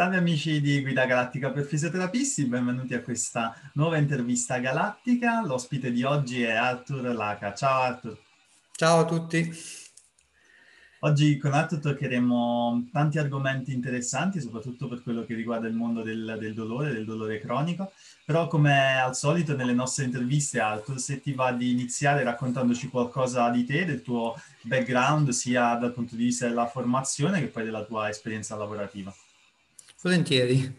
Salve amici di Guida Galattica per Fisioterapisti, benvenuti a questa nuova intervista galattica. L'ospite di oggi è Arthur Laca. Ciao Arthur. Ciao a tutti. Oggi con Arthur toccheremo tanti argomenti interessanti, soprattutto per quello che riguarda il mondo del, del dolore, del dolore cronico. Però come al solito nelle nostre interviste, Arthur, se ti va di iniziare raccontandoci qualcosa di te, del tuo background, sia dal punto di vista della formazione che poi della tua esperienza lavorativa. Volentieri.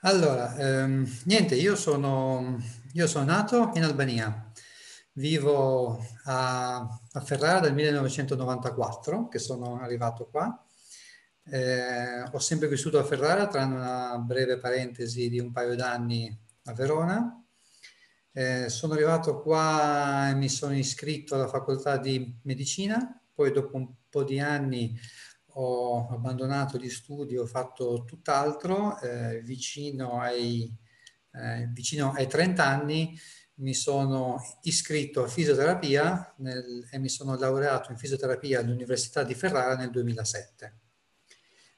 Allora, ehm, niente, io sono, io sono nato in Albania, vivo a, a, Ferrara dal 1994, che sono arrivato qua. Eh, ho sempre vissuto a Ferrara, tranne una breve parentesi di un paio d'anni a Verona. Eh, sono arrivato qua e mi sono iscritto alla facoltà di medicina, poi dopo un po' di anni ho abbandonato gli studi, ho fatto tutt'altro, eh, vicino, ai, eh, vicino ai 30 anni mi sono iscritto a fisioterapia nel, e mi sono laureato in fisioterapia all'Università di Ferrara nel 2007.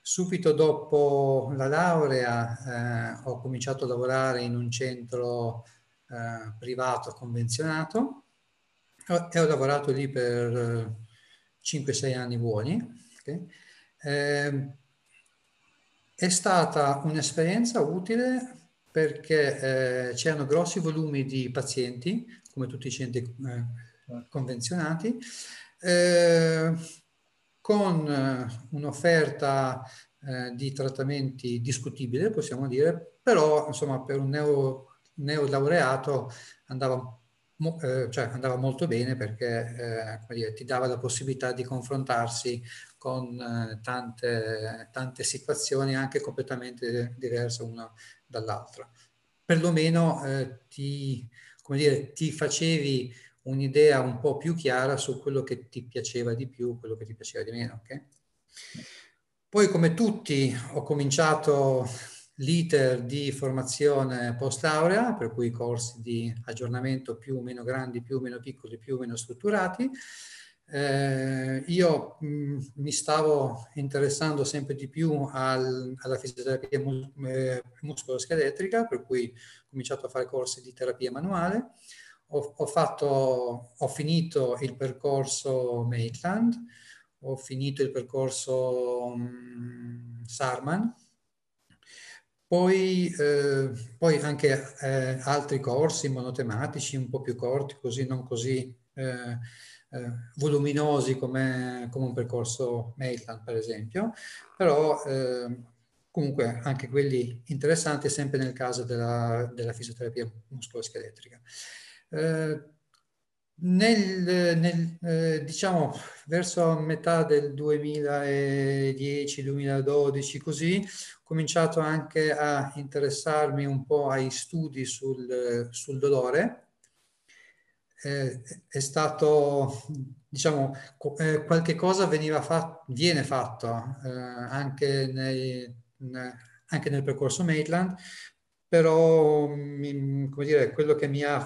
Subito dopo la laurea eh, ho cominciato a lavorare in un centro eh, privato convenzionato e ho lavorato lì per 5-6 anni buoni. Okay? Eh, è stata un'esperienza utile perché eh, c'erano grossi volumi di pazienti, come tutti i centri eh, convenzionati, eh, con un'offerta eh, di trattamenti discutibile, possiamo dire, però insomma per un neo, neolaureato andava eh, cioè andava molto bene perché eh, dire, ti dava la possibilità di confrontarsi con eh, tante, tante, situazioni anche completamente diverse una dall'altra. Perlomeno eh, ti, come dire, ti facevi un'idea un po' più chiara su quello che ti piaceva di più, quello che ti piaceva di meno. Okay? Poi come tutti ho cominciato l'iter di formazione post laurea, per cui corsi di aggiornamento più o meno grandi, più o meno piccoli, più o meno strutturati. Eh, io mh, mm, mi stavo interessando sempre di più al, alla fisioterapia mus- eh, muscoloscheletrica, per cui ho cominciato a fare corsi di terapia manuale. Ho, ho, fatto, ho finito il percorso Maitland, ho finito il percorso mh, mm, Sarman, poi, eh, poi anche eh, altri corsi monotematici un po' più corti, così non così eh, voluminosi come, come, un percorso Maitland per esempio, però eh, comunque anche quelli interessanti sempre nel caso della, della fisioterapia muscoloscheletrica. Eh, nel, nel eh, diciamo verso metà del 2010-2012 così ho cominciato anche a interessarmi un po' ai studi sul, sul dolore eh, è stato, diciamo, eh, qualche cosa veniva fatto, viene fatto eh, anche, nei, anche, nel percorso Maitland, però mi, come dire, quello che mi ha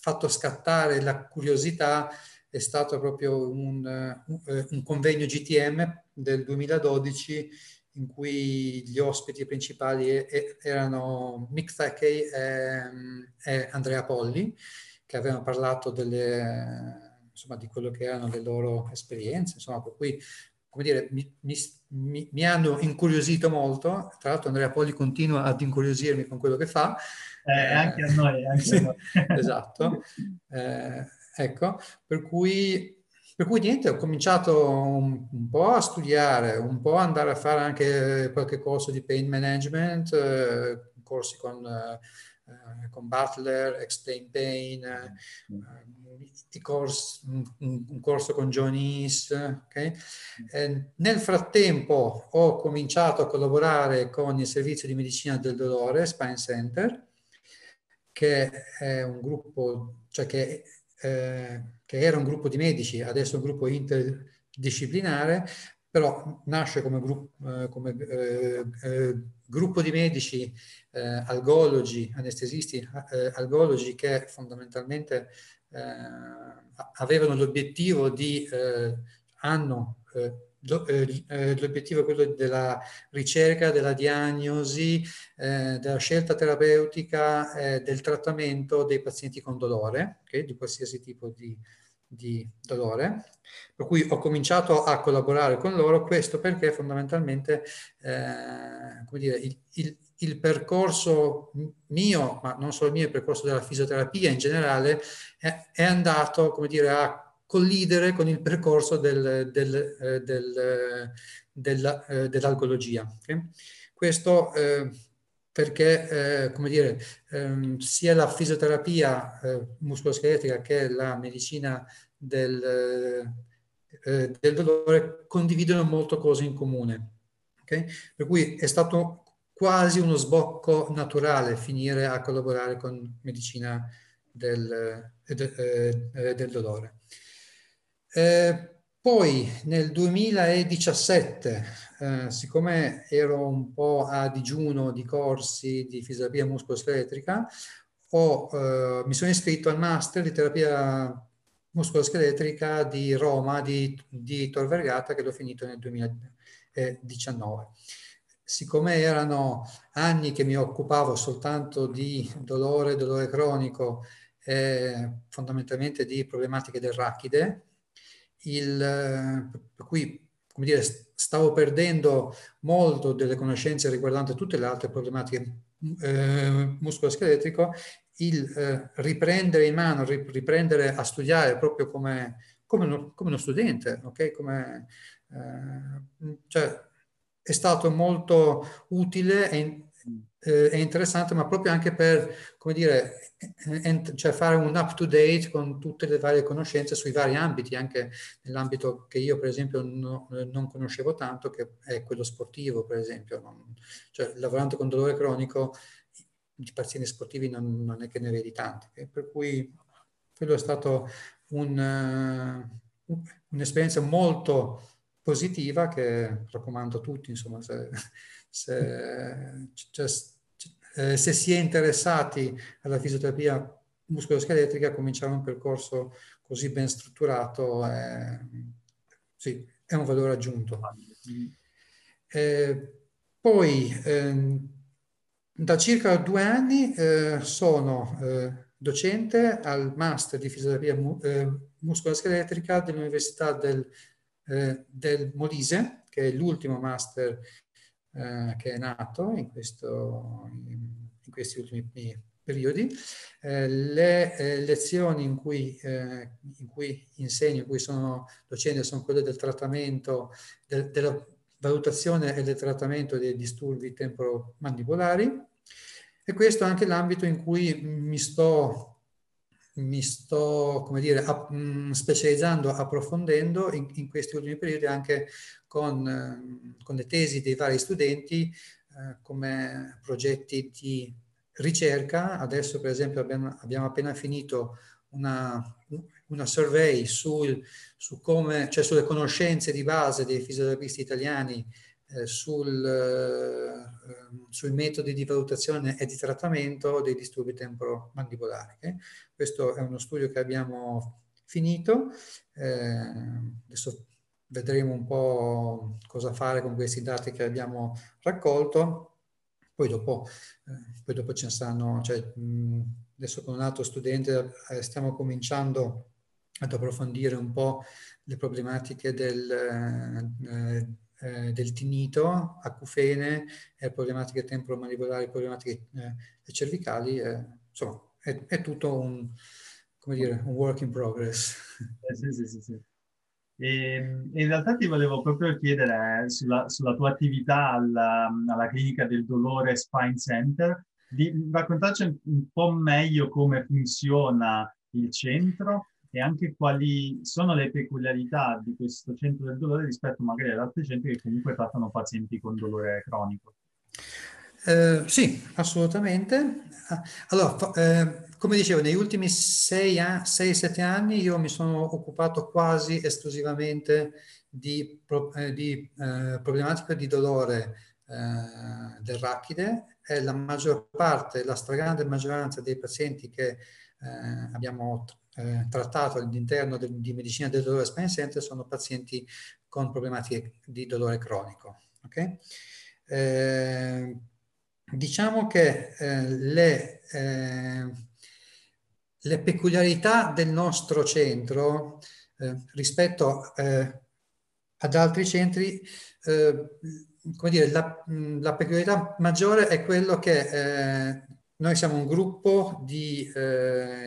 fatto scattare la curiosità è stato proprio un, eh, un convegno GTM del 2012 in cui gli ospiti principali erano Mick Thackey e Andrea Polli che avevano parlato delle, insomma, di quello che erano le loro esperienze, insomma, per cui come dire, mi, mi, mi, hanno incuriosito molto. Tra l'altro Andrea Poli continua ad incuriosirmi con quello che fa. Eh, anche a noi, anche a noi. esatto. Eh, ecco, per cui, per cui niente, ho cominciato un, un, po' a studiare, un po' andare a fare anche qualche corso di pain management, eh, corsi con eh, eh, con Butler, Explain Pain, mm. uh, corsi, un, corso con John East. Okay? Eh, nel frattempo ho cominciato a collaborare con il servizio di medicina del dolore, Spine Center, che è un gruppo, cioè che, eh, che era un gruppo di medici, adesso è un gruppo interdisciplinare, però nasce come, gruppo, eh, come eh, eh, gruppo di medici algologi, anestesisti algologi che fondamentalmente avevano l'obiettivo di, hanno l'obiettivo è quello della ricerca, della diagnosi, eh, della scelta terapeutica, eh, del trattamento dei pazienti con dolore, okay, di qualsiasi tipo di, di, dolore. Per cui ho cominciato a collaborare con loro, questo perché fondamentalmente eh, come dire, il, il, il percorso mio, ma non solo il mio, il percorso della fisioterapia in generale, è, è andato, come dire, a collidere con il percorso del, del, eh, del, del, eh, dell'algologia. Okay? Questo eh, perché, eh, come dire, ehm, sia la fisioterapia eh, muscoloscheletrica che la medicina del, eh, del dolore condividono molto cose in comune. Okay? Per cui è stato quasi uno sbocco naturale finire a collaborare con medicina del, del, del dolore. Eh, poi nel 2017, eh, siccome ero un po' a digiuno di corsi di fisioterapia muscoloscheletrica, ho, eh, mi sono iscritto al master di terapia muscoloscheletrica di Roma, di, di Tor Vergata, che l'ho finito nel 2019. Siccome erano anni che mi occupavo soltanto di dolore, dolore cronico, eh, fondamentalmente di problematiche del rachide, il, per cui come dire, stavo perdendo molto delle conoscenze riguardanti tutte le altre problematiche eh, muscoloscheletrico, il eh, riprendere in mano, riprendere a studiare proprio come, come, uno, come uno, studente, ok? Come, eh, cioè, è stato molto utile e eh, è interessante, ma proprio anche per, come dire, cioè fare un up to date con tutte le varie conoscenze sui vari ambiti, anche nell'ambito che io per esempio no, non conoscevo tanto, che è quello sportivo per esempio. Non, cioè, lavorando con dolore cronico, di pazienti sportivi non, non, è che ne vedi tanti. Okay? Per cui quello è stato un, uh, un'esperienza molto positiva che raccomando a tutti, insomma, se, se, cioè, eh, se si è interessati alla fisioterapia muscoloscheletrica, cominciare un percorso così ben strutturato è, sì, è un valore aggiunto. Eh, poi, eh, da circa due anni eh, sono eh, docente al Master di Fisioterapia mu- eh, Muscoloscheletrica dell'Università del, del Molise, che è l'ultimo master eh, che è nato in, questo, in, questi ultimi periodi. Eh, le eh, lezioni in cui, eh, in cui, insegno, in cui sono docente, sono quelle del trattamento, del, della valutazione e del trattamento dei disturbi temporomandibolari. E questo è anche l'ambito in cui mi sto mi sto, come dire, a, mh, mm, specializzando, approfondendo in, in, questi ultimi periodi anche con, eh, con le tesi dei vari studenti eh, come progetti di ricerca. Adesso, per esempio, abbiamo, abbiamo appena finito una, una survey sul, su come, cioè sulle conoscenze di base dei fisioterapisti italiani sul, eh, sui metodi di valutazione e di trattamento dei disturbi temporomandibolari. Questo è uno studio che abbiamo finito, eh, adesso vedremo un po' cosa fare con questi dati che abbiamo raccolto, poi dopo, eh, poi dopo ce saranno, cioè, adesso con un altro studente eh, stiamo cominciando ad approfondire un po' le problematiche del, eh, del tinito, acufene, eh, problematiche temporomandibolari, problematiche eh, cervicali, eh, insomma è, è, tutto un, come dire, un work in progress. Sì, sì, sì, sì. E, in realtà ti volevo proprio chiedere sulla, sulla tua attività alla, alla, clinica del dolore Spine Center, di raccontarci un po' meglio come funziona il centro e anche quali sono le peculiarità di questo centro del dolore rispetto magari ad altri centri che comunque trattano pazienti con dolore cronico. Eh, sì, assolutamente. Allora, eh, come dicevo, negli ultimi 6-7 anni io mi sono occupato quasi esclusivamente di, eh, di eh, problematiche di dolore eh, del rachide e la maggior parte, la stragrande maggioranza dei pazienti che eh, abbiamo eh, trattato all'interno di medicina del dolore spine center sono pazienti con problematiche di dolore cronico. Okay? Eh, diciamo che eh, le, eh, le, peculiarità del nostro centro eh, rispetto ad altri centri, come dire, la, la, peculiarità maggiore è quello che noi siamo un gruppo di,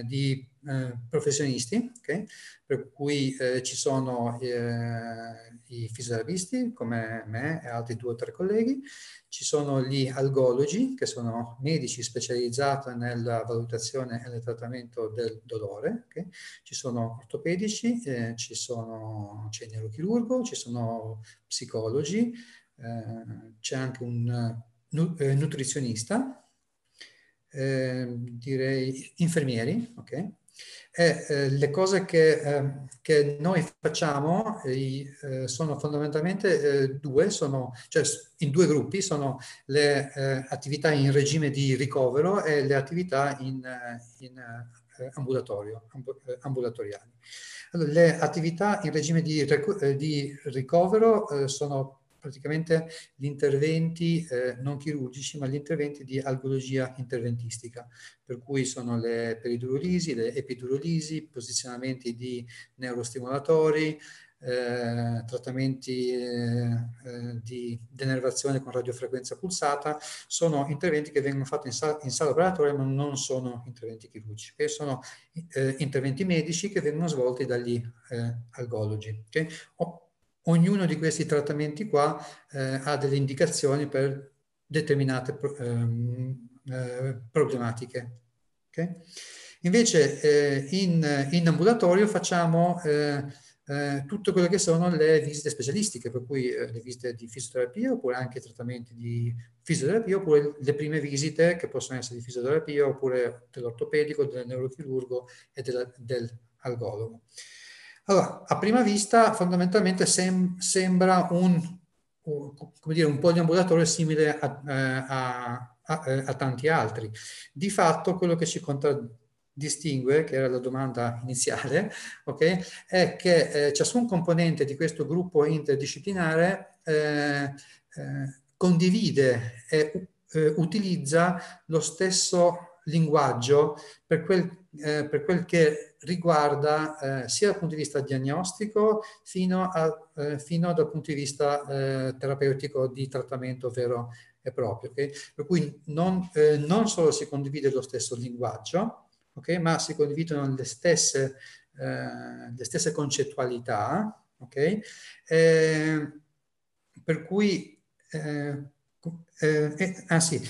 di eh, professionisti, okay? per cui eh, ci sono eh, i fisioterapisti come me e altri due o tre colleghi, ci sono gli algologi che sono medici specializzati nella valutazione e nel trattamento del dolore, okay? ci sono ortopedici, eh, ci sono, c'è il neurochirurgo, ci sono psicologi, eh, c'è anche un nutrizionista, eh, direi infermieri, ok? E eh, le cose che, eh, che, noi facciamo eh, sono fondamentalmente eh, due, sono, cioè in due gruppi, sono le eh, attività in regime di ricovero e le attività in, eh, in ambulatorio, ambulatoriali. Allora, le attività in regime di, di ricovero sono praticamente gli interventi eh, non chirurgici, ma gli interventi di algologia interventistica, per cui sono le peridurolisi, le epidurolisi, posizionamenti di neurostimolatori, eh, trattamenti eh, eh, di denervazione con radiofrequenza pulsata, sono interventi che vengono fatti in, sala, in sala operatoria ma non sono interventi chirurgici, okay? sono eh, interventi medici che vengono svolti dagli eh, algologi. Okay? Ognuno di questi trattamenti qua eh, ha delle indicazioni per determinate ehm, eh, problematiche. Okay? Invece eh, in, in, ambulatorio facciamo eh, eh, tutto quello che sono le visite specialistiche, per cui le visite di fisioterapia oppure anche trattamenti di fisioterapia oppure le prime visite che possono essere di fisioterapia oppure dell'ortopedico, del neurochirurgo e della, dell'algologo. Allora, a prima vista fondamentalmente sem sembra un, come dire, un poliambulatorio simile a, eh, a, a, eh, a, tanti altri. Di fatto quello che ci contraddistingue, che era la domanda iniziale, okay, è che eh, ciascun componente di questo gruppo interdisciplinare eh, eh condivide e eh, utilizza lo stesso linguaggio per quel, per quel che riguarda eh, sia dal punto di vista diagnostico fino, a, eh, fino dal punto di vista eh, terapeutico di trattamento vero e proprio. Okay? Per cui non, eh, non, solo si condivide lo stesso linguaggio, okay? ma si condividono le stesse, eh, le stesse concettualità, okay? Eh, per cui ah, sì,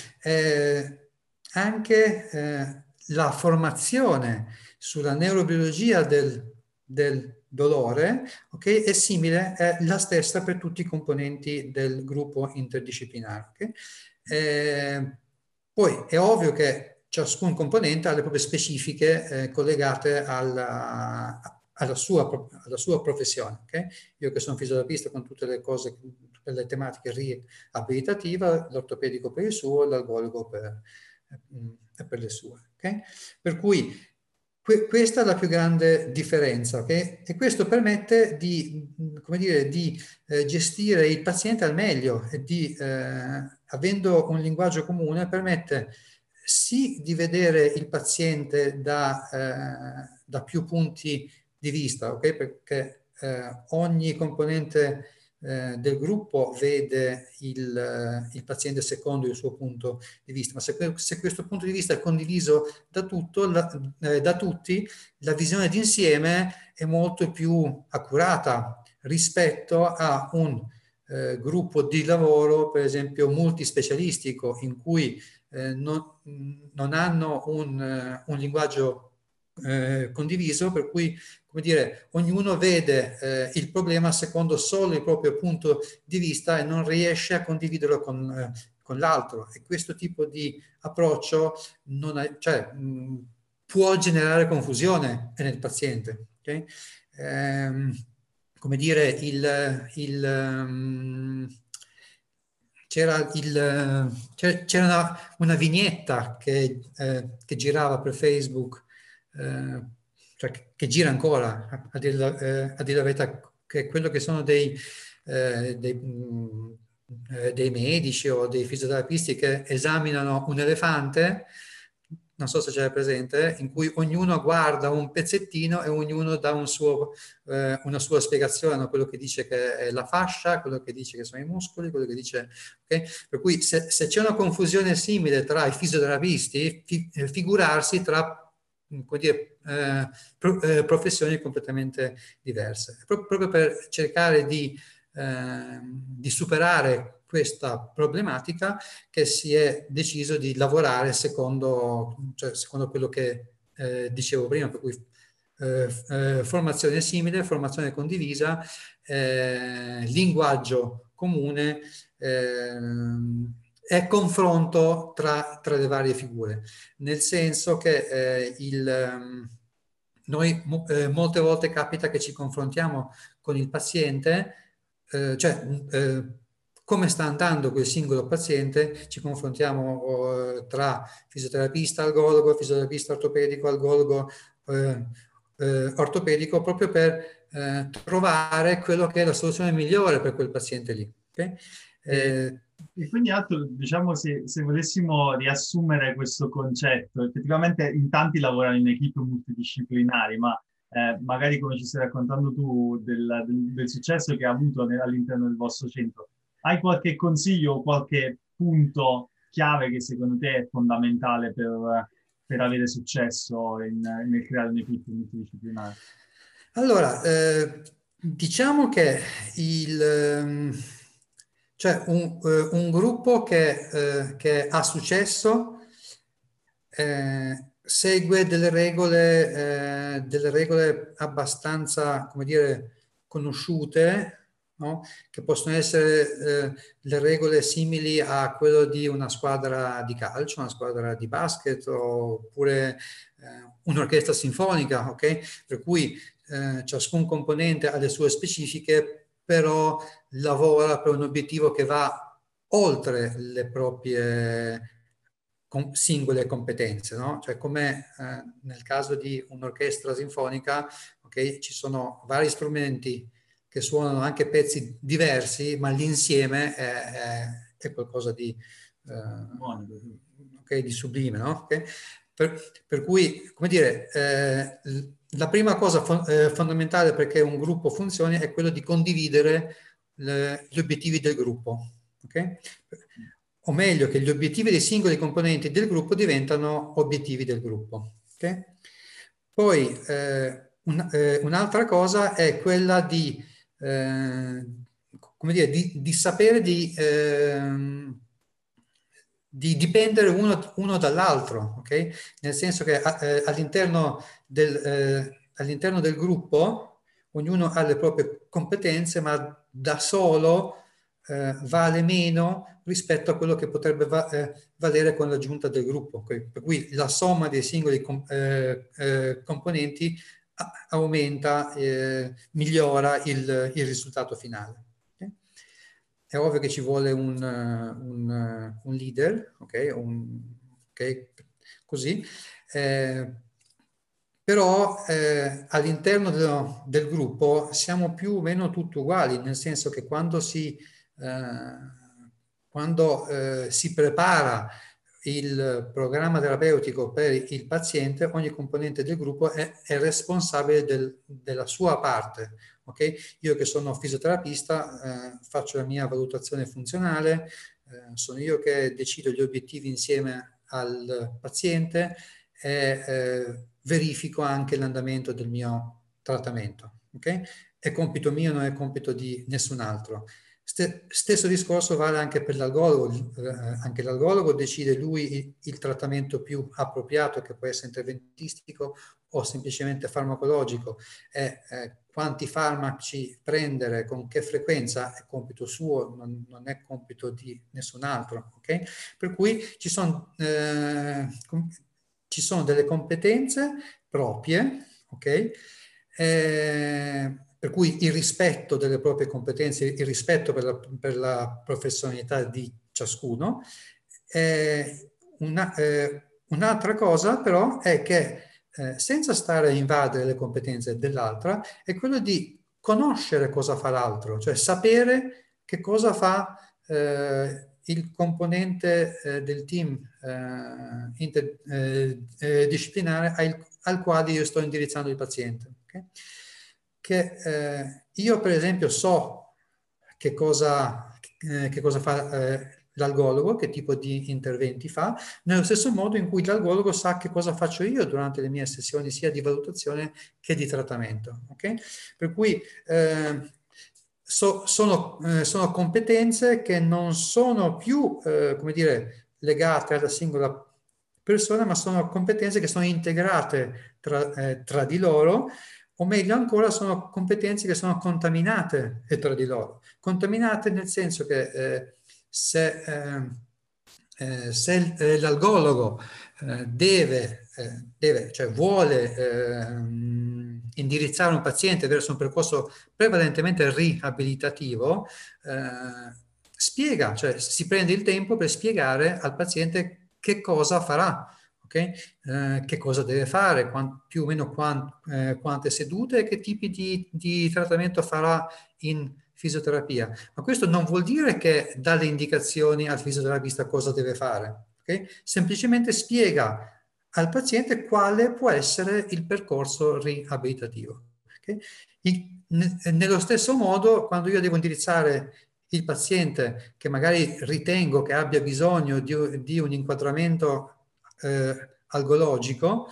anche la formazione sulla neurobiologia del, del dolore okay, è simile, è la stessa per tutti i componenti del gruppo interdisciplinare. Okay? Eh, poi è ovvio che ciascun componente ha le proprie specifiche eh, collegate alla, alla, sua, alla, sua, professione. Okay? Io che sono fisioterapista con tutte le cose, tutte le tematiche riabilitative, l'ortopedico per il suo, l'algologo per, eh, per le sue. Per cui Que- questa è la più grande differenza okay? e questo permette di, dire, di eh, gestire il paziente al meglio e di, eh, avendo un linguaggio comune, permette sì di vedere il paziente da, eh, da più punti di vista, okay? perché eh, ogni componente eh, del gruppo vede il, eh, il, paziente secondo il suo punto di vista, ma se, se questo punto di vista è condiviso da, tutto, la, eh, da tutti, la visione d'insieme è molto più accurata rispetto a un eh, gruppo di lavoro, per esempio multispecialistico, in cui eh, non, non, hanno un, un linguaggio eh, condiviso, per cui come dire, ognuno vede eh, il problema secondo solo il proprio punto di vista e non riesce a condividerlo con, eh, con l'altro. E questo tipo di approccio è, cioè, mh, può generare confusione nel paziente. Okay? Ehm, come dire, il, il um, c'era, il, c'era una, una, vignetta che, eh, che girava per Facebook eh, cioè che gira ancora, a dire, la, eh, a dire la verità, che quello che sono dei, eh, dei, mh, eh, dei medici o dei fisioterapisti che esaminano un elefante, non so se c'è presente, in cui ognuno guarda un pezzettino e ognuno dà un suo, eh, una sua spiegazione, quello che dice che è la fascia, quello che dice che sono i muscoli, quello che dice... Okay? Per cui se, se, c'è una confusione simile tra i fisioterapisti, fi, figurarsi tra dire, eh, pro, eh, professioni completamente diverse. Pro, proprio per cercare di, eh, di superare questa problematica che si è deciso di lavorare secondo, cioè secondo quello che eh, dicevo prima, per cui eh, eh, formazione simile, formazione condivisa, linguaggio comune ehm, e confronto tra, tra, le varie figure, nel senso che eh, il, ehm, noi eh, molte volte capita che ci confrontiamo con il paziente, cioè come sta andando quel singolo paziente, ci confrontiamo uh, tra fisioterapista algologo, fisioterapista ortopedico, algologo uh, uh, ortopedico, proprio per trovare quello che è la soluzione migliore per quel paziente lì. Okay? E quindi altro, diciamo, se, se, volessimo riassumere questo concetto, effettivamente in tanti lavorano in equipe multidisciplinari, ma eh, magari come ci stai raccontando tu del, del, del successo che ha avuto all'interno del vostro centro, hai qualche consiglio o qualche punto chiave che secondo te è fondamentale per, per avere successo in, nel creare un'equipe multidisciplinare? Allora, eh, diciamo che il, ehm, cioè un, eh, un gruppo che, eh, che, ha successo eh, segue delle regole, eh, delle regole abbastanza, come dire, conosciute no? che possono essere eh, le regole simili a quello di una squadra di calcio, una squadra di basket oppure eh, un'orchestra sinfonica, ok? Per cui ciascun componente ha le sue specifiche, però lavora per un obiettivo che va oltre le proprie singole competenze, no? Cioè come eh, nel caso di un'orchestra sinfonica, ok? Ci sono vari strumenti che suonano anche pezzi diversi, ma l'insieme è, è, è qualcosa di, uh, okay, di sublime. No? Okay? Per, per, cui, come dire, eh, la prima cosa fo- eh, fondamentale perché un gruppo funzioni è quello di condividere le, gli obiettivi del gruppo. Okay? O meglio, che gli obiettivi dei singoli componenti del gruppo diventano obiettivi del gruppo. Poi eh, un, eh, un'altra cosa è quella di eh, dire, di, di sapere di, eh, di, dipendere uno, uno dall'altro, ok? Nel senso che eh, all'interno, del, eh, all'interno del gruppo ognuno ha le proprie competenze, ma da solo eh, vale meno rispetto a quello che potrebbe va, eh, valere con l'aggiunta del gruppo. Okay? Per cui la somma dei singoli com, eh, eh, componenti aumenta, migliora il, il, risultato finale. È ovvio che ci vuole un, un, un leader, ok? Un, okay? Così. Eh, però eh, all'interno del, del, gruppo siamo più o meno tutti uguali, nel senso che quando si, eh, quando, eh, si prepara il programma terapeutico per il paziente, ogni componente del gruppo è, è responsabile del, della sua parte. Okay? Io che sono fisioterapista eh, faccio la mia valutazione funzionale, eh, sono io che decido gli obiettivi insieme al paziente e eh, verifico anche l'andamento del mio trattamento. Okay? È compito mio, non è compito di nessun altro stesso discorso vale anche per l'algologo, eh, anche l'algologo decide lui il, il, trattamento più appropriato che può essere interventistico o semplicemente farmacologico eh, quanti farmaci prendere, con che frequenza è compito suo, non, non è compito di nessun altro. Okay? Per cui ci sono, eh, ci sono delle competenze proprie, ok? Eh, per cui il rispetto delle proprie competenze, il rispetto per la, per la professionalità di ciascuno. Eh, eh, un'altra cosa però è che eh, senza stare a invadere le competenze dell'altra è quello di conoscere cosa fa l'altro, cioè sapere che cosa fa eh, il componente eh, del team eh, interdisciplinare eh, al, al, quale io sto indirizzando il paziente. Okay? Che eh, io per esempio so che cosa, eh, che cosa fa l'algologo, che tipo di interventi fa, nello stesso modo in cui l'algologo sa che cosa faccio io durante le mie sessioni sia di valutazione che di trattamento. Okay? Per cui eh, so, sono, eh, sono, competenze che non sono più, eh, come dire, legate alla singola persona, ma sono competenze che sono integrate tra, eh, tra di loro o meglio ancora sono competenze che sono contaminate tra di loro. Contaminate nel senso che eh, se, eh, eh, se eh, l'algologo eh, deve, deve, cioè vuole ehm, indirizzare un paziente verso un percorso prevalentemente riabilitativo, spiega, cioè si prende il tempo per spiegare al paziente che cosa farà, Okay? Eh, che cosa deve fare, quant, più o meno quant, eh, quante sedute e che tipi di, di, trattamento farà in fisioterapia. Ma questo non vuol dire che dà le indicazioni al fisioterapista cosa deve fare, okay? semplicemente spiega al paziente quale può essere il percorso riabilitativo. Okay? In, nello stesso modo, quando io devo indirizzare il paziente che magari ritengo che abbia bisogno di, di un inquadramento eh, algologico,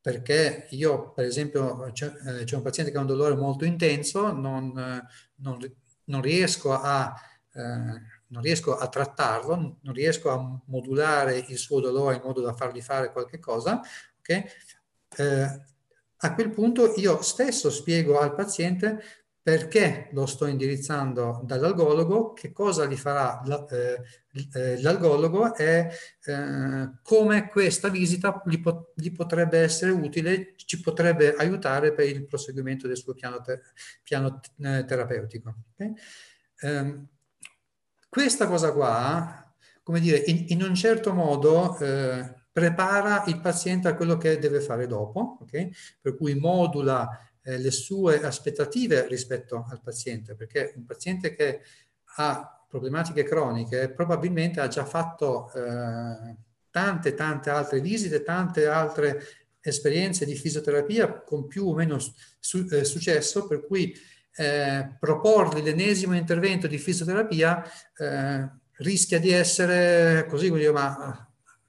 perché io, per esempio, c'è, eh, un paziente che ha un dolore molto intenso, non, non, non, riesco, a, eh, non riesco a trattarlo, non riesco a modulare il suo dolore in modo da fargli fare qualche cosa, okay? eh, a quel punto io stesso spiego al paziente perché lo sto indirizzando dall'algologo, che cosa gli farà eh, eh, l'algologo e eh, come questa visita gli, pot- gli, potrebbe essere utile, ci potrebbe aiutare per il proseguimento del suo piano, te- piano terapeutico. Okay? Um, questa cosa qua, come dire, in, in un certo modo eh, prepara il paziente a quello che deve fare dopo, okay? per cui modula eh, le sue aspettative rispetto al paziente, perché un paziente che ha problematiche croniche probabilmente ha già fatto eh, tante, tante altre visite, tante altre esperienze di fisioterapia con più o meno su, eh, successo, per cui eh, proporgli l'ennesimo intervento di fisioterapia eh, rischia di essere così, dire, ma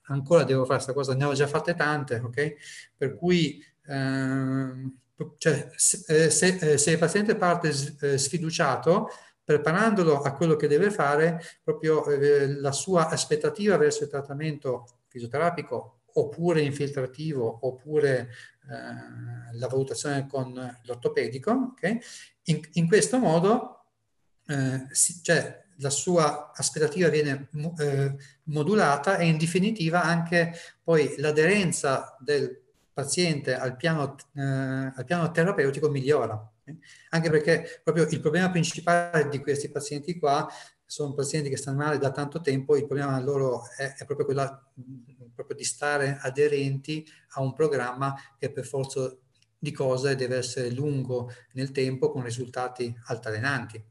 ancora devo fare questa cosa, ne ho già fatte tante, ok? Per cui ehm, cioè, se, eh, se, eh, se, il paziente parte eh, sfiduciato, preparandolo a quello che deve fare, proprio la sua aspettativa verso il trattamento fisioterapico oppure infiltrativo oppure eh, la valutazione con l'ortopedico, okay? in, in, questo modo eh, si, cioè, la sua aspettativa viene eh, modulata e in definitiva anche poi l'aderenza del paziente al piano, eh, al piano terapeutico migliora. Eh? Anche perché proprio il problema principale di questi pazienti qua sono pazienti che stanno male da tanto tempo, il problema loro è, è proprio quello proprio di stare aderenti a un programma che per forza di cose deve essere lungo nel tempo con risultati altalenanti.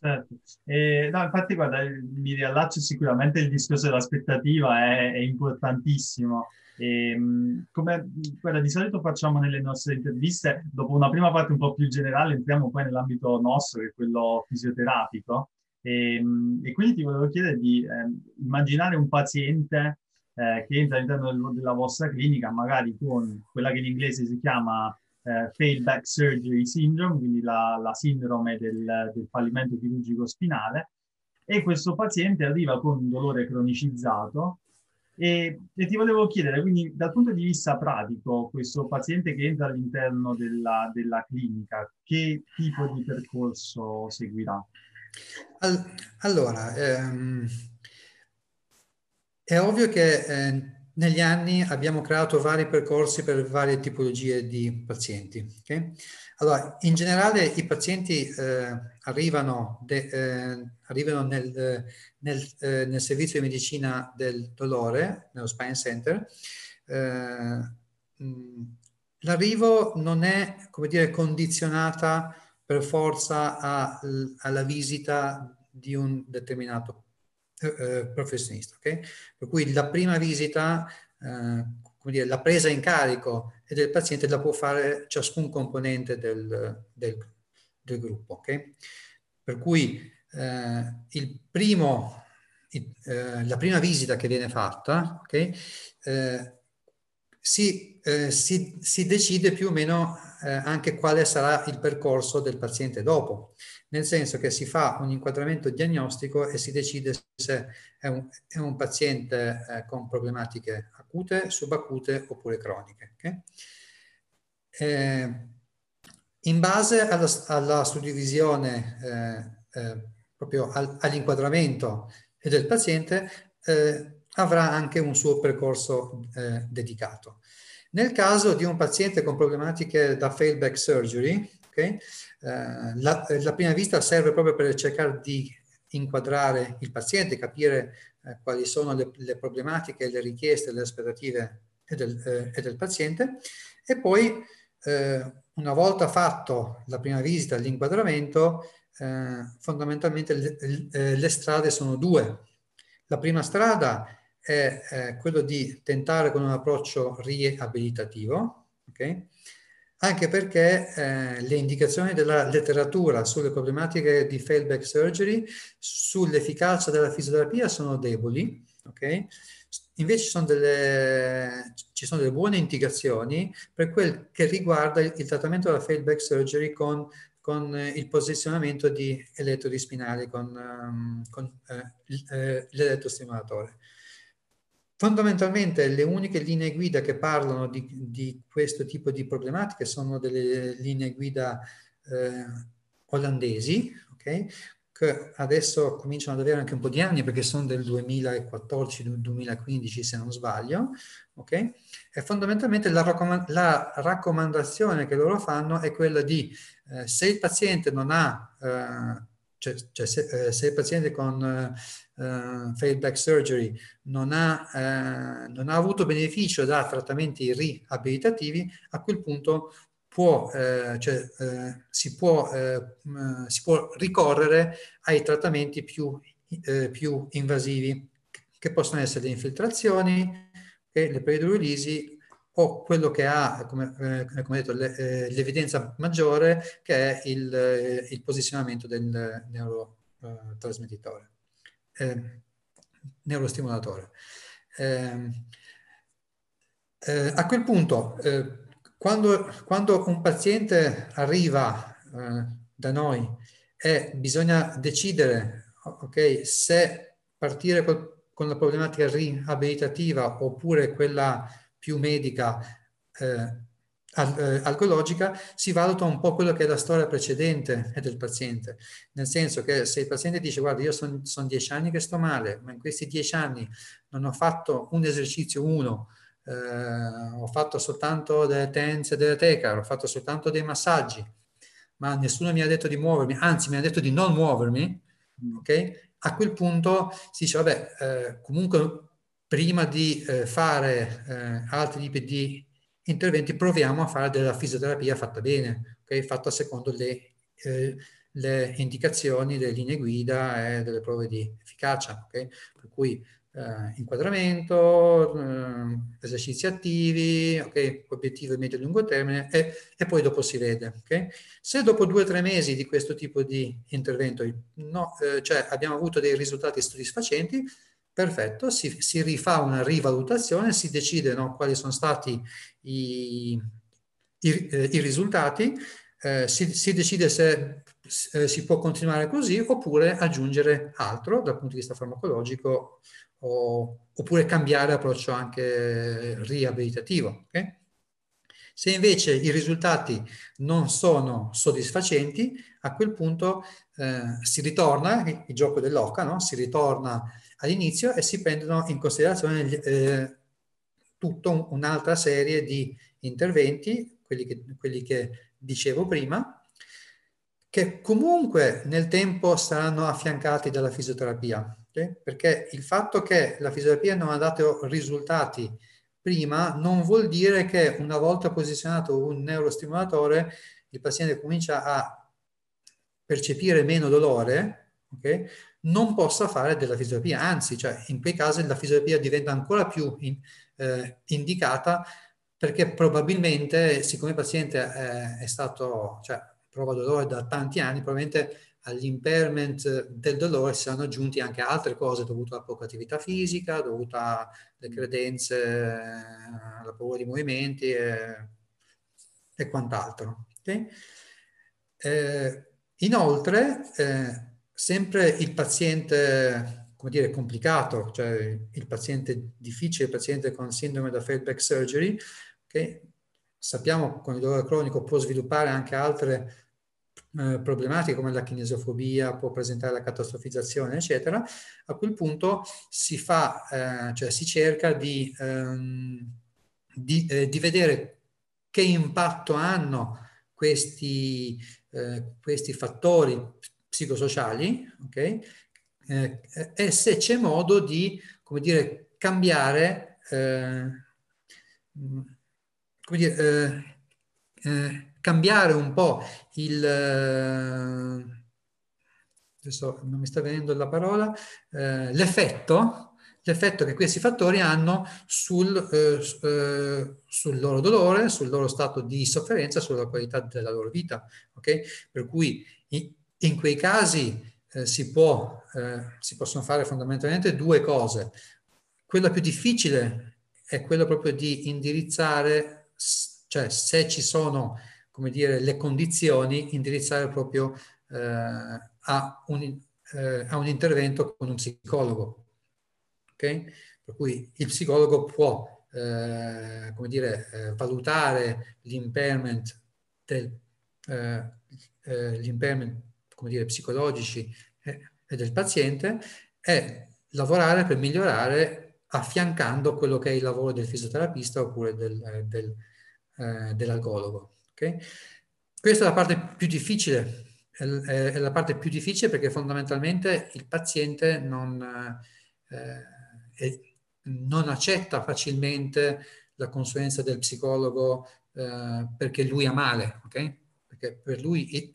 Certo, e, no, infatti guarda, mi riallaccio sicuramente il discorso dell'aspettativa è, è importantissimo e, ehm, come quella di solito facciamo nelle nostre interviste, dopo una prima parte un po' più generale, entriamo poi nell'ambito nostro, che è quello fisioterapico. E, ehm, e quindi ti volevo chiedere di eh, immaginare un paziente eh, che entra all'interno del, della vostra clinica, magari con quella che in inglese si chiama eh, failed surgery syndrome, quindi la, la sindrome del, del fallimento chirurgico spinale, e questo paziente arriva con un dolore cronicizzato e, e, ti volevo chiedere, quindi dal punto di vista pratico, questo paziente che entra all'interno della, della clinica, che tipo di percorso seguirà? allora, ehm, è ovvio che eh, negli anni abbiamo creato vari percorsi per varie tipologie di pazienti. Okay? Allora, in generale i pazienti eh, arrivano, de, eh, arrivano nel, eh, nel, eh, nel, servizio di medicina del dolore, nello Spine Center. Eh, l'arrivo non è, come dire, condizionata per forza a, alla visita di un determinato eh, eh, professionista. Okay? Per cui la prima visita, eh, come dire, la presa in carico del paziente la può fare ciascun componente del, del, del gruppo. Okay? Per cui eh, il primo, eh, la prima visita che viene fatta okay, eh, si, si, si decide più o meno eh, anche quale sarà il percorso del paziente dopo, nel senso che si fa un inquadramento diagnostico e si decide se è un, è un paziente eh, con problematiche acute, subacute oppure croniche. Okay? Eh, in base alla, alla suddivisione eh, eh, proprio al, all'inquadramento del paziente eh, avrà anche un suo percorso dedicato. Nel caso di un paziente con problematiche da failback surgery, okay, eh, la, la, prima vista serve proprio per cercare di inquadrare il paziente, capire eh, quali sono le, le, problematiche, le richieste, le aspettative del, eh, del paziente e poi una volta fatto la prima visita, l'inquadramento, fondamentalmente le, le strade sono due. La prima strada è eh, quello di tentare con un approccio riabilitativo, okay? Anche perché eh, le indicazioni della letteratura sulle problematiche di failback surgery, sull'efficacia della fisioterapia sono deboli, okay? invece sono delle, ci sono delle buone indicazioni per quel che riguarda il, il trattamento della failback surgery con con il posizionamento di elettrodi spinali con, um, con eh, l'elettrostimolatore. Fondamentalmente le uniche linee guida che parlano di, di questo tipo di problematiche sono delle linee guida eh, olandesi, okay? che adesso cominciano ad avere anche un po' di anni perché sono del 2014-2015 se non sbaglio, ok? E fondamentalmente la, raccomand- la, raccomandazione che loro fanno è quella di eh, se il paziente non ha eh, cioè, cioè se, eh, se, il paziente con uh, failed back surgery non ha, uh, non ha, avuto beneficio da trattamenti riabilitativi, a quel punto può, uh, cioè, si, può, si, può, ricorrere ai trattamenti più, più, invasivi, che possono essere le infiltrazioni, le peridurolisi o quello che ha, come, eh, come detto, le, eh, l'evidenza maggiore che è il, eh, il posizionamento del neurotrasmettitore, eh, neurostimolatore. Ehm, eh, a quel punto, eh, quando, quando, un paziente arriva da noi e bisogna decidere okay, se partire col, con la problematica riabilitativa oppure quella più medica eh, eh, alcologica, si valuta un po' quello che è la storia precedente del paziente. Nel senso che se il paziente dice guarda io sono son dieci anni che sto male, ma in questi dieci anni non ho fatto un esercizio uno, eh, ho fatto soltanto delle tense delle teca, ho fatto soltanto dei massaggi, ma nessuno mi ha detto di muovermi, anzi mi ha detto di non muovermi, mm. ok? A quel punto si dice, vabbè, eh, comunque prima di eh, fare eh, altri tipi di interventi proviamo a fare della fisioterapia fatta bene, okay? fatta secondo le, eh, le, indicazioni, le linee guida e delle prove di efficacia. Okay? Per cui eh, inquadramento, eh, esercizi attivi, okay? obiettivo medio e lungo termine e, e, poi dopo si vede. Se dopo due o tre mesi di questo tipo di intervento no, eh, cioè abbiamo avuto dei risultati soddisfacenti, Perfetto, si, si, rifà una rivalutazione, si decide no, quali sono stati i, i, eh, i risultati, eh, si, si, decide se eh, si può continuare così oppure aggiungere altro dal punto di vista farmacologico o, oppure cambiare approccio anche riabilitativo. Okay? Se invece i risultati non sono soddisfacenti, a quel punto eh, si ritorna, il, il gioco dell'oca, no? si ritorna all'inizio e si prendono in considerazione eh, tutta un, un'altra serie di interventi, quelli che, quelli che dicevo prima, che comunque nel tempo saranno affiancati dalla fisioterapia, okay? perché il fatto che la fisioterapia non ha dato risultati prima non vuol dire che una volta posizionato un neurostimolatore il paziente comincia a percepire meno dolore, okay, non possa fare della fisioterapia, anzi, cioè, in quei casi la fisioterapia diventa ancora più in, eh, indicata perché probabilmente, siccome il paziente è, è stato, cioè, prova dolore da tanti anni, probabilmente all'impairment del dolore si sono aggiunti anche altre cose dovute a poca attività fisica, dovute alle credenze, alla paura di movimenti e, e quant'altro. Okay? Eh, inoltre, eh, sempre il paziente, come dire, complicato, cioè il paziente difficile, il paziente con sindrome da failed back surgery, che sappiamo con il dolore cronico può sviluppare anche altre eh, problematiche come la kinesiofobia, può presentare la catastrofizzazione, eccetera, a quel punto si fa, eh, cioè si cerca di, ehm, di, eh, di, vedere che impatto hanno questi, eh, questi fattori psicosociali, ok? Eh, e se c'è modo di, come dire, cambiare, eh, come dire, cambiare un po' il... Eh, adesso non mi sta venendo la parola, eh, l'effetto, l'effetto che questi fattori hanno sul, eh, eh, sul, loro dolore, sul loro stato di sofferenza, sulla qualità della loro vita. Okay? Per cui in, in quei casi eh, si, può, eh, si possono fare fondamentalmente due cose. Quella più difficile è quella proprio di indirizzare, cioè se ci sono come dire, le condizioni, indirizzare proprio eh, a, un, eh, a, un, intervento con un psicologo. Okay? Per cui il psicologo può, eh, come dire, eh, valutare l'impairment, del, l'impairment come dire, psicologici e del paziente e lavorare per migliorare affiancando quello che è il lavoro del fisioterapista oppure del, del, dell'algologo. Okay? Questa è la parte più difficile, è, è, la parte più difficile perché fondamentalmente il paziente non, eh, è, non accetta facilmente la consulenza del psicologo eh, perché lui ha male, ok? Perché per lui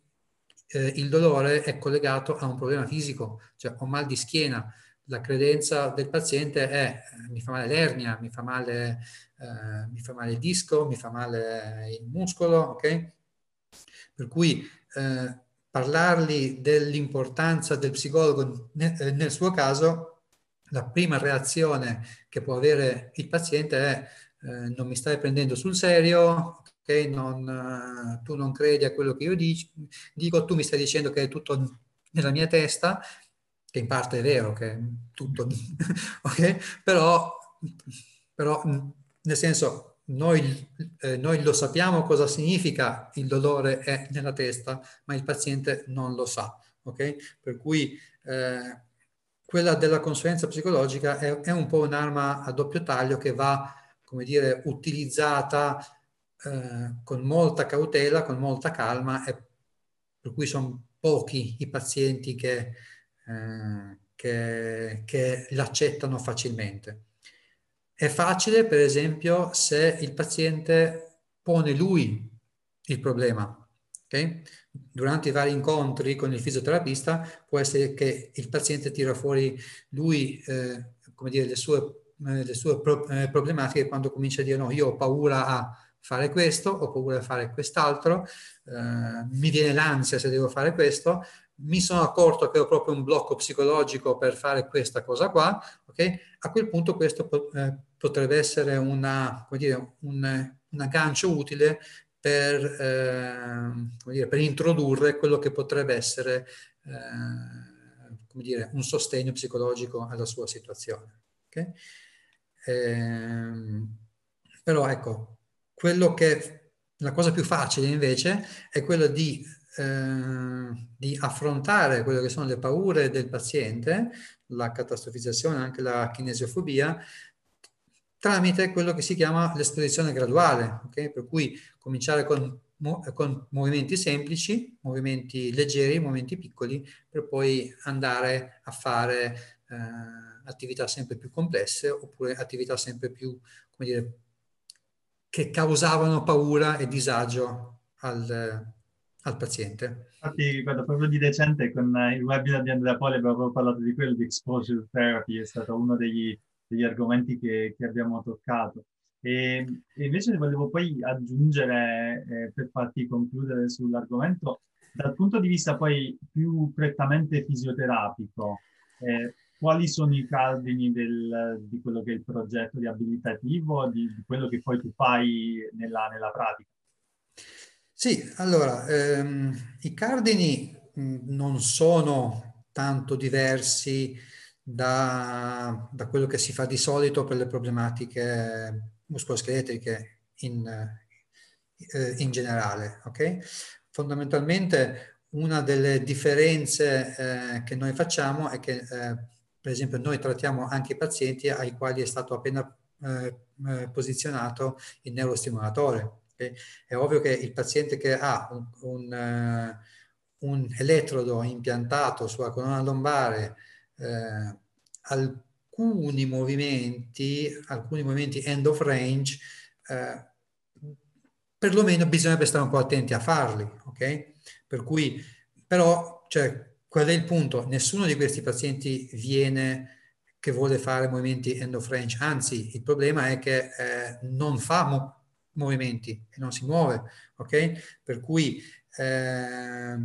eh, il dolore è collegato a un problema fisico, cioè ho mal di schiena, la credenza del paziente è mi fa male l'ernia, mi fa male, eh, mi fa male il disco, mi fa male il muscolo, ok? Per cui eh, parlargli dell'importanza del psicologo nel, eh, nel, suo caso, la prima reazione che può avere il paziente è eh, non mi stai prendendo sul serio, Non, eh, tu non credi a quello che io dico, dico, tu mi stai dicendo che è tutto nella mia testa, che in parte è vero, che è tutto, ok? Però, però nel senso, noi, eh, noi, lo sappiamo cosa significa il dolore è nella testa, ma il paziente non lo sa, ok? Per cui eh, quella della consulenza psicologica è, è, un po' un'arma a doppio taglio che va, come dire, utilizzata eh, con molta cautela, con molta calma, e per cui sono pochi i pazienti che eh, che, che l'accettano facilmente. È facile, per esempio, se il paziente pone lui il problema. Okay? Durante i vari incontri con il fisioterapista può essere che il paziente tira fuori lui, eh, come dire, le sue, eh, le sue pro- eh, problematiche quando comincia a dire no, io ho paura a fare questo, ho paura a fare quest'altro, eh, mi viene l'ansia se devo fare questo, mi sono accorto che ho proprio un blocco psicologico per fare questa cosa qua, ok? A quel punto questo eh, potrebbe essere una, dire, un, un aggancio utile per, eh, dire, per, introdurre quello che potrebbe essere eh, dire, un sostegno psicologico alla sua situazione. Okay? Eh, però ecco, quello che la cosa più facile invece è quella di eh, di affrontare quelle che sono le paure del paziente, la catastrofizzazione, anche la kinesiofobia, tramite quello che si chiama l'esposizione graduale, okay? per cui cominciare con, con, movimenti semplici, movimenti leggeri, movimenti piccoli, per poi andare a fare eh, attività sempre più complesse oppure attività sempre più, come dire, che causavano paura e disagio al, al paziente. Infatti, guarda, proprio di recente con il webinar di Andrea Poli abbiamo parlato di quello, di exposure therapy, è stato uno degli, degli argomenti che, che, abbiamo toccato. E, e, invece volevo poi aggiungere, eh, per farti concludere sull'argomento, dal punto di vista poi più prettamente fisioterapico, eh, quali sono i cardini del, di quello che è il progetto riabilitativo, di, di quello che poi tu fai nella, nella pratica? Sì, allora, ehm, i cardini mh, non sono tanto diversi da, da, quello che si fa di solito per le problematiche muscoloscheletriche in, eh, in generale, ok? Fondamentalmente una delle differenze eh, che noi facciamo è che, eh, per esempio, noi trattiamo anche i pazienti ai quali è stato appena eh, eh, posizionato il neurostimolatore Okay? È ovvio che il paziente che ha un, un, uh, un elettrodo impiantato sulla colonna lombare, eh, alcuni movimenti, alcuni movimenti end of range, eh, perlomeno bisognerebbe stare un po' attenti a farli, ok? Per cui, però, cioè, qual è il punto? Nessuno di questi pazienti viene che vuole fare movimenti end of range, anzi il problema è che eh, non fa mo- movimenti e non si muove, ok? Per cui, eh,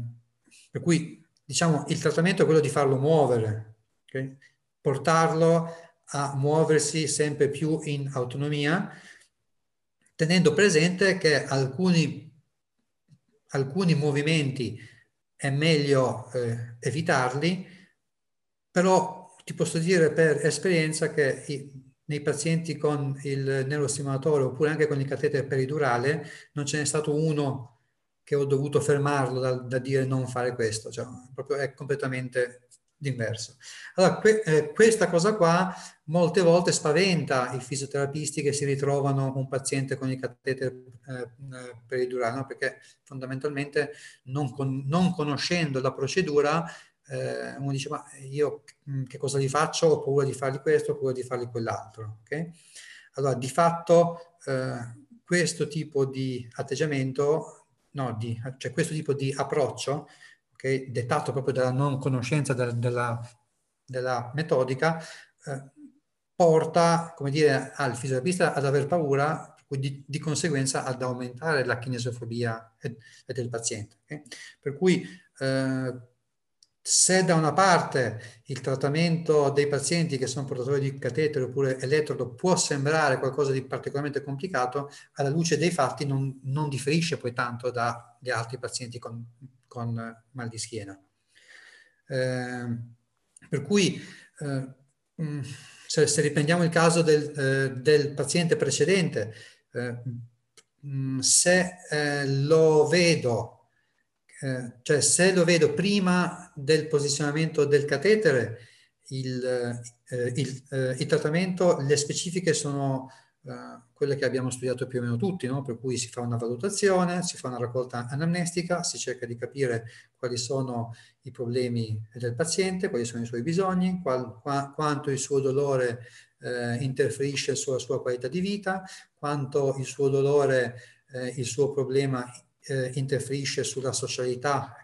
per cui diciamo il trattamento è quello di farlo muovere, okay? portarlo a muoversi sempre più in autonomia, tenendo presente che alcuni, alcuni movimenti è meglio eh, evitarli, però ti posso dire per esperienza che nei pazienti con il neurostimolatore oppure anche con il catetere peridurale non ce n'è stato uno che ho dovuto fermarlo da, da dire non fare questo, cioè proprio è completamente l'inverso. Allora, que, eh, questa cosa qua molte volte spaventa i fisioterapisti che si ritrovano un paziente con il catetere eh, eh peridurale, no? perché fondamentalmente non, con, non conoscendo la procedura eh, uno dice ma io mm, che cosa gli faccio? Ho paura di fargli questo, ho paura di fargli quell'altro. Okay? Allora di fatto eh, questo tipo di atteggiamento, no, di, cioè questo tipo di approccio, okay, dettato proprio dalla non conoscenza della, della, della metodica, eh, porta, come dire, al fisioterapista ad aver paura di, di, conseguenza ad aumentare la kinesiofobia del paziente. Okay? Per cui eh, se da una parte il trattamento dei pazienti che sono portatori di catetere oppure elettrodo può sembrare qualcosa di particolarmente complicato, alla luce dei fatti non, non differisce poi tanto dagli altri pazienti con, con mal di schiena. Eh, per cui eh, se, se, riprendiamo il caso del, eh, del paziente precedente, eh, mm, se eh, lo vedo cioè se lo vedo prima del posizionamento del catetere, il, il, eh, il trattamento, le specifiche sono eh, quelle che abbiamo studiato più o meno tutti, no? per cui si fa una valutazione, si fa una raccolta anamnestica, si cerca di capire quali sono i problemi del paziente, quali sono i suoi bisogni, qual, qua, quanto il suo dolore eh, interferisce sulla sua qualità di vita, quanto il suo dolore, eh, il suo problema eh, interferisce sulla socialità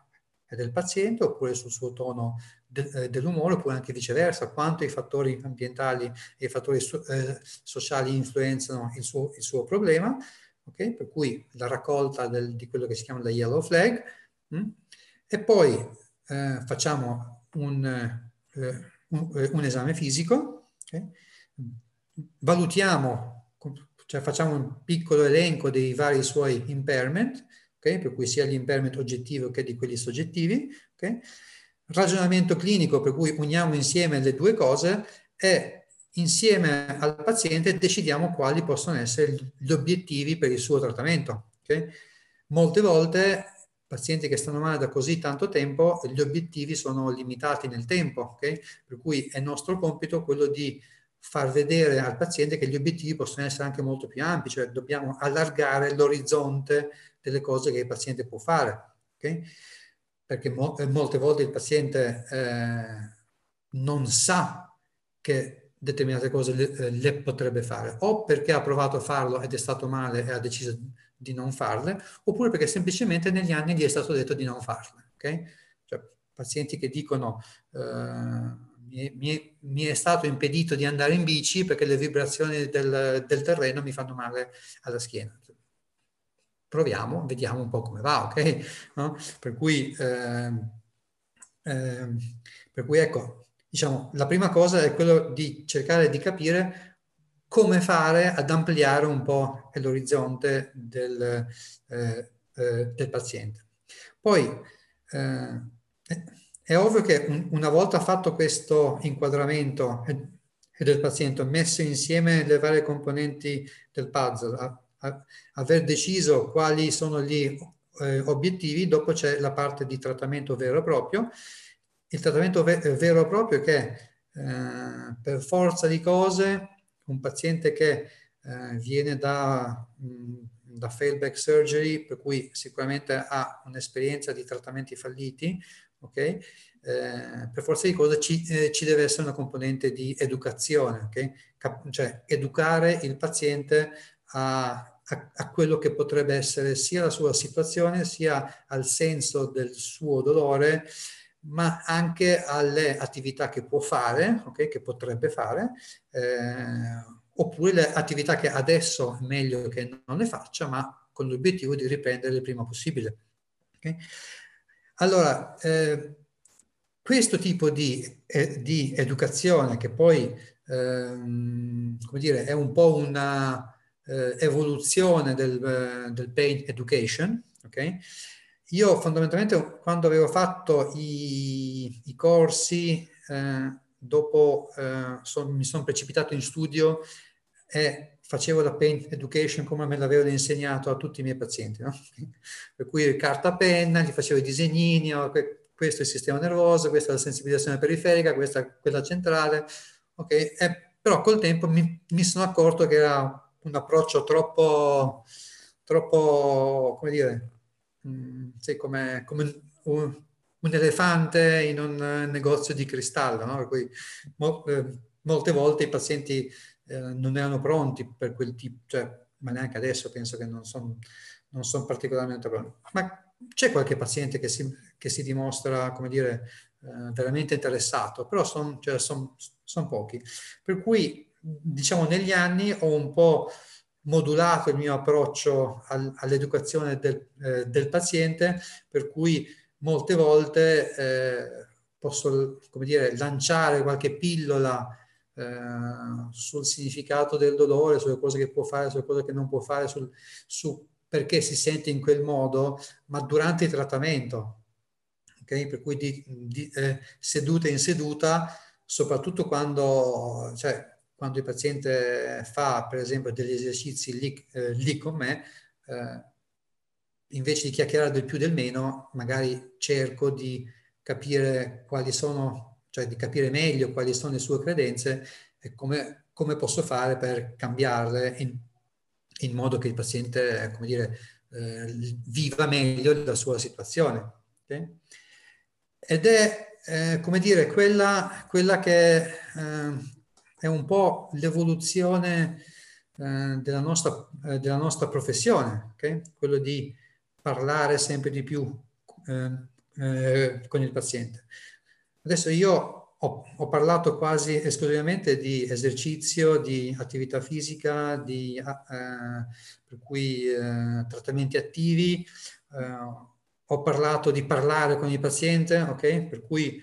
del paziente oppure sul suo tono eh, dell'umore oppure anche viceversa, quanto i fattori ambientali e i fattori so, eh, sociali influenzano il suo, il suo problema, okay? per cui la raccolta del, di quello che si chiama la yellow flag mh? Hm? e poi eh, facciamo un, eh, un, eh, un, esame fisico, okay? valutiamo, cioè facciamo un piccolo elenco dei vari suoi impairment, okay? per cui sia gli impairment oggettivi che di quelli soggettivi. Okay? Ragionamento clinico per cui uniamo insieme le due cose e insieme al paziente decidiamo quali possono essere gli obiettivi per il suo trattamento. Okay? Molte volte pazienti che stanno male da così tanto tempo, gli obiettivi sono limitati nel tempo, okay? per cui è nostro compito quello di far vedere al paziente che gli obiettivi possono essere anche molto più ampi, cioè dobbiamo allargare l'orizzonte delle cose che il paziente può fare, okay? Perché mo- eh, molte volte il paziente eh, non sa che determinate cose le, eh, le, potrebbe fare, o perché ha provato a farlo ed è stato male e ha deciso di non farle, oppure perché semplicemente negli anni gli è stato detto di non farle. Okay? Cioè, pazienti che dicono eh, mi, mi, è stato impedito di andare in bici perché le vibrazioni del, del terreno mi fanno male alla schiena. Proviamo, vediamo un po' come va, ok? No? Per, cui, eh, eh, per cui ecco, diciamo, la prima cosa è quello di cercare di capire come fare ad ampliare un po' l'orizzonte del, eh, eh, del paziente. Poi eh, è ovvio che un, una volta fatto questo inquadramento del paziente, messo insieme le varie componenti del puzzle, aver deciso quali sono gli eh, obiettivi, dopo c'è la parte di trattamento vero e proprio. Il trattamento ve- vero e proprio che eh, per forza di cose un paziente che eh, viene da, mh, da failback surgery, per cui sicuramente ha un'esperienza di trattamenti falliti, ok? Eh, per forza di cose ci, eh, ci, deve essere una componente di educazione, ok? Cap- cioè educare il paziente a, a, a, quello che potrebbe essere sia la sua situazione, sia al senso del suo dolore, ma anche alle attività che può fare, okay? che potrebbe fare, eh, oppure le attività che adesso è meglio che non le faccia, ma con l'obiettivo di riprendere il prima possibile. Okay? Allora, eh, questo tipo di, eh, di, educazione, che poi ehm, come dire, è un po' una eh, evoluzione del, del pain education, ok? Io fondamentalmente quando avevo fatto i, i corsi, eh, dopo eh, son, mi sono precipitato in studio e facevo la pain education come me l'avevano insegnato a tutti i miei pazienti. No? per cui carta penna, gli facevo i disegnini, questo è il sistema nervoso, questa è la sensibilizzazione periferica, questa è quella centrale. Ok, e, però col tempo mi, mi sono accorto che era un approccio troppo, troppo come dire, Mm, sì, come, come un, un, elefante in un negozio di cristallo, no? per cui mo, eh, molte volte i pazienti eh, non erano pronti per quel tipo, cioè, ma neanche adesso penso che non sono non son particolarmente pronti. Ma c'è qualche paziente che si, che si dimostra, come dire, eh, veramente interessato, però sono cioè son, son pochi. Per cui, diciamo, negli anni ho un po' modulato il mio approccio al, all'educazione del, eh, del, paziente, per cui molte volte eh, posso, come dire, lanciare qualche pillola eh, sul significato del dolore, sulle cose che può fare, sulle cose che non può fare, sul, su perché si sente in quel modo, ma durante il trattamento. Okay? Per cui di, di eh, seduta in seduta, soprattutto quando, cioè, quando il paziente fa per esempio degli esercizi lì, eh, lì con me, eh, invece di chiacchierare del più del meno, magari cerco di capire quali sono, cioè di capire meglio quali sono le sue credenze e come, come posso fare per cambiarle in, in, modo che il paziente, come dire, eh, viva meglio la sua situazione. Okay? Ed è, eh, come dire, quella, quella che eh, è un po' l'evoluzione eh, della, nostra, eh, della, nostra, professione, okay? quello di parlare sempre di più eh, eh con il paziente. Adesso io ho, ho, parlato quasi esclusivamente di esercizio, di attività fisica, di, eh, per cui eh, trattamenti attivi, ho parlato di parlare con il paziente, ok? Per cui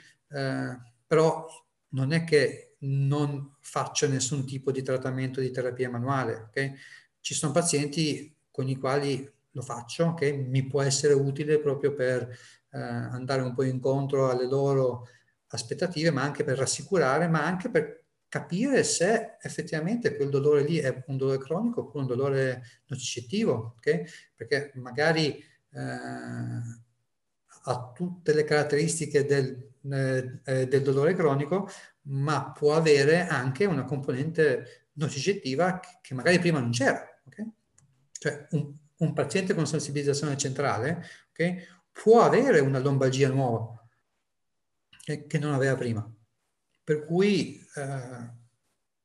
però non è che non faccio nessun tipo di trattamento di terapia manuale. Okay? Ci sono pazienti con i quali lo faccio, che okay? mi può essere utile proprio per eh, andare un po' incontro alle loro aspettative, ma anche per rassicurare, ma anche per capire se effettivamente quel dolore lì è un dolore cronico oppure un dolore nocicettivo, okay? perché magari eh, ha tutte le caratteristiche del, eh, eh del dolore cronico, ma può avere anche una componente nocicettiva che magari prima non c'era. Okay? Cioè un, un, paziente con sensibilizzazione centrale okay, può avere una lombalgia nuova che, che non aveva prima. Per cui, eh,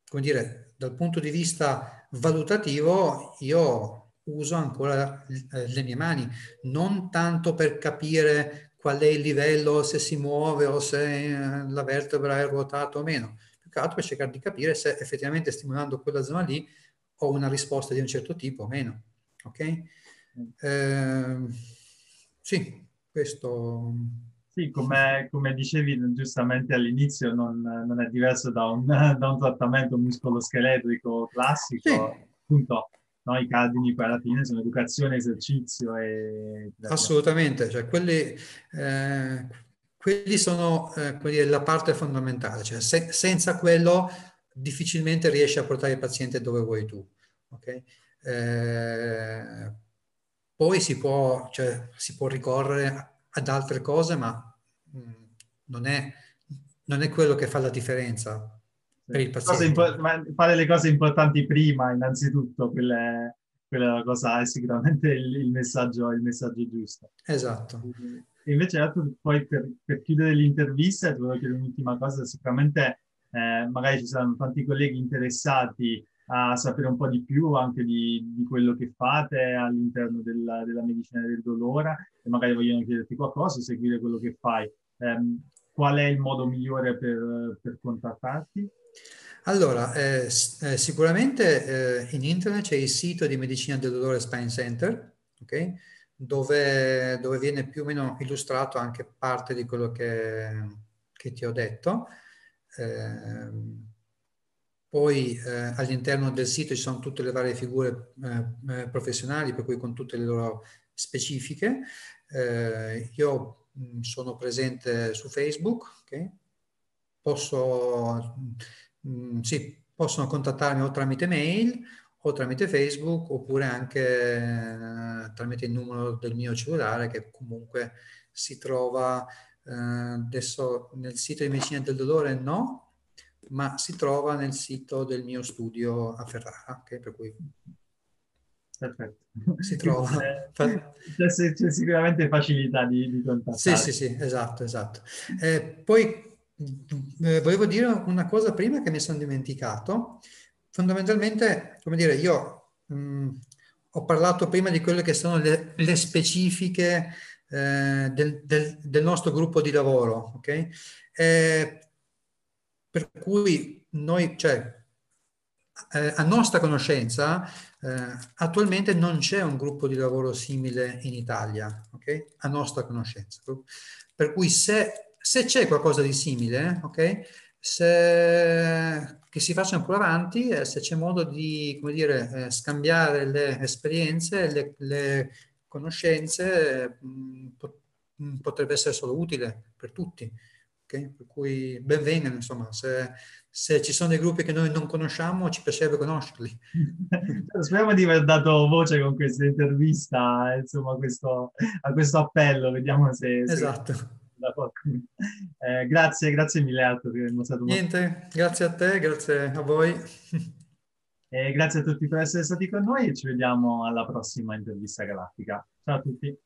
come dire, dal punto di vista valutativo, io uso ancora eh, le mie mani, non tanto per capire qual è il livello, se si muove o se eh, la vertebra è ruotata o meno, più che altro per cercare di capire se effettivamente stimolando quella zona lì ho una risposta di un certo tipo o meno. Ok? Eh, sì, questo sì, come, come, dicevi giustamente all'inizio, non, non è diverso da un, da un, trattamento muscoloscheletrico classico. Sì. Appunto, no, i cardini poi alla fine sono educazione, esercizio e... Assolutamente, cioè quelli, eh, quelli sono eh, la parte fondamentale, cioè se, senza quello difficilmente riesci a portare il paziente dove vuoi tu. Okay? Eh, poi si può, cioè, si può ricorrere ad altre cose, ma mh, mm, non, è, non, è, quello che fa la differenza per il paziente. Fare le cose importanti prima, innanzitutto, quella è la cosa, è sicuramente il, il, messaggio, il messaggio giusto. Esatto. E invece, poi per, per chiudere l'intervista, ti volevo chiedere un'ultima cosa, sicuramente eh, magari ci saranno tanti colleghi interessati a sapere un po' di più anche di, di quello che fate all'interno della, della, medicina del dolore e magari vogliono chiederti qualcosa, seguire quello che fai. Eh, qual è il modo migliore per, per contattarti? Allora, eh, eh, sicuramente eh, in internet c'è il sito di Medicina del Dolore Spine Center, okay? dove, dove, viene più o meno illustrato anche parte di quello che, che ti ho detto. Eh, poi all'interno del sito ci sono tutte le varie figure eh, eh professionali, per cui con tutte le loro specifiche. Io mh, sono presente su Facebook, okay? Posso, mh, mm, sì, possono contattarmi o tramite mail o tramite Facebook oppure anche eh, tramite il numero del mio cellulare che comunque si trova eh, adesso nel sito di medicina del dolore no, ma si trova nel sito del mio studio a Ferrara, okay? per cui Perfetto. si trova. C'è, c'è, sicuramente facilità di, di contattare. Sì, sì, sì, esatto, esatto. Eh, poi eh, volevo dire una cosa prima che mi sono dimenticato. Fondamentalmente, come dire, io mh, ho parlato prima di quelle che sono le, le specifiche eh, del, del, del, nostro gruppo di lavoro, ok? Eh, per cui noi, cioè, eh, a nostra conoscenza, eh, attualmente non c'è un gruppo di lavoro simile in Italia, ok? A nostra conoscenza. Per cui se, se c'è qualcosa di simile, ok? Se, che si faccia un po' avanti e se c'è modo di, come dire, eh, scambiare le esperienze, le, le conoscenze, mh, mm, pot- mm, potrebbe essere solo utile per tutti. Okay? Per cui benvengano, insomma, se, se, ci sono dei gruppi che noi non conosciamo, ci piacerebbe conoscerli. Speriamo di aver dato voce con questa intervista, insomma, questo, a questo appello, vediamo se... Esatto. Se... Eh, grazie, grazie mille Alto per aver stato Niente, molto... grazie a te, grazie a voi. E grazie a tutti per essere stati con noi e ci vediamo alla prossima intervista galattica. Ciao a tutti.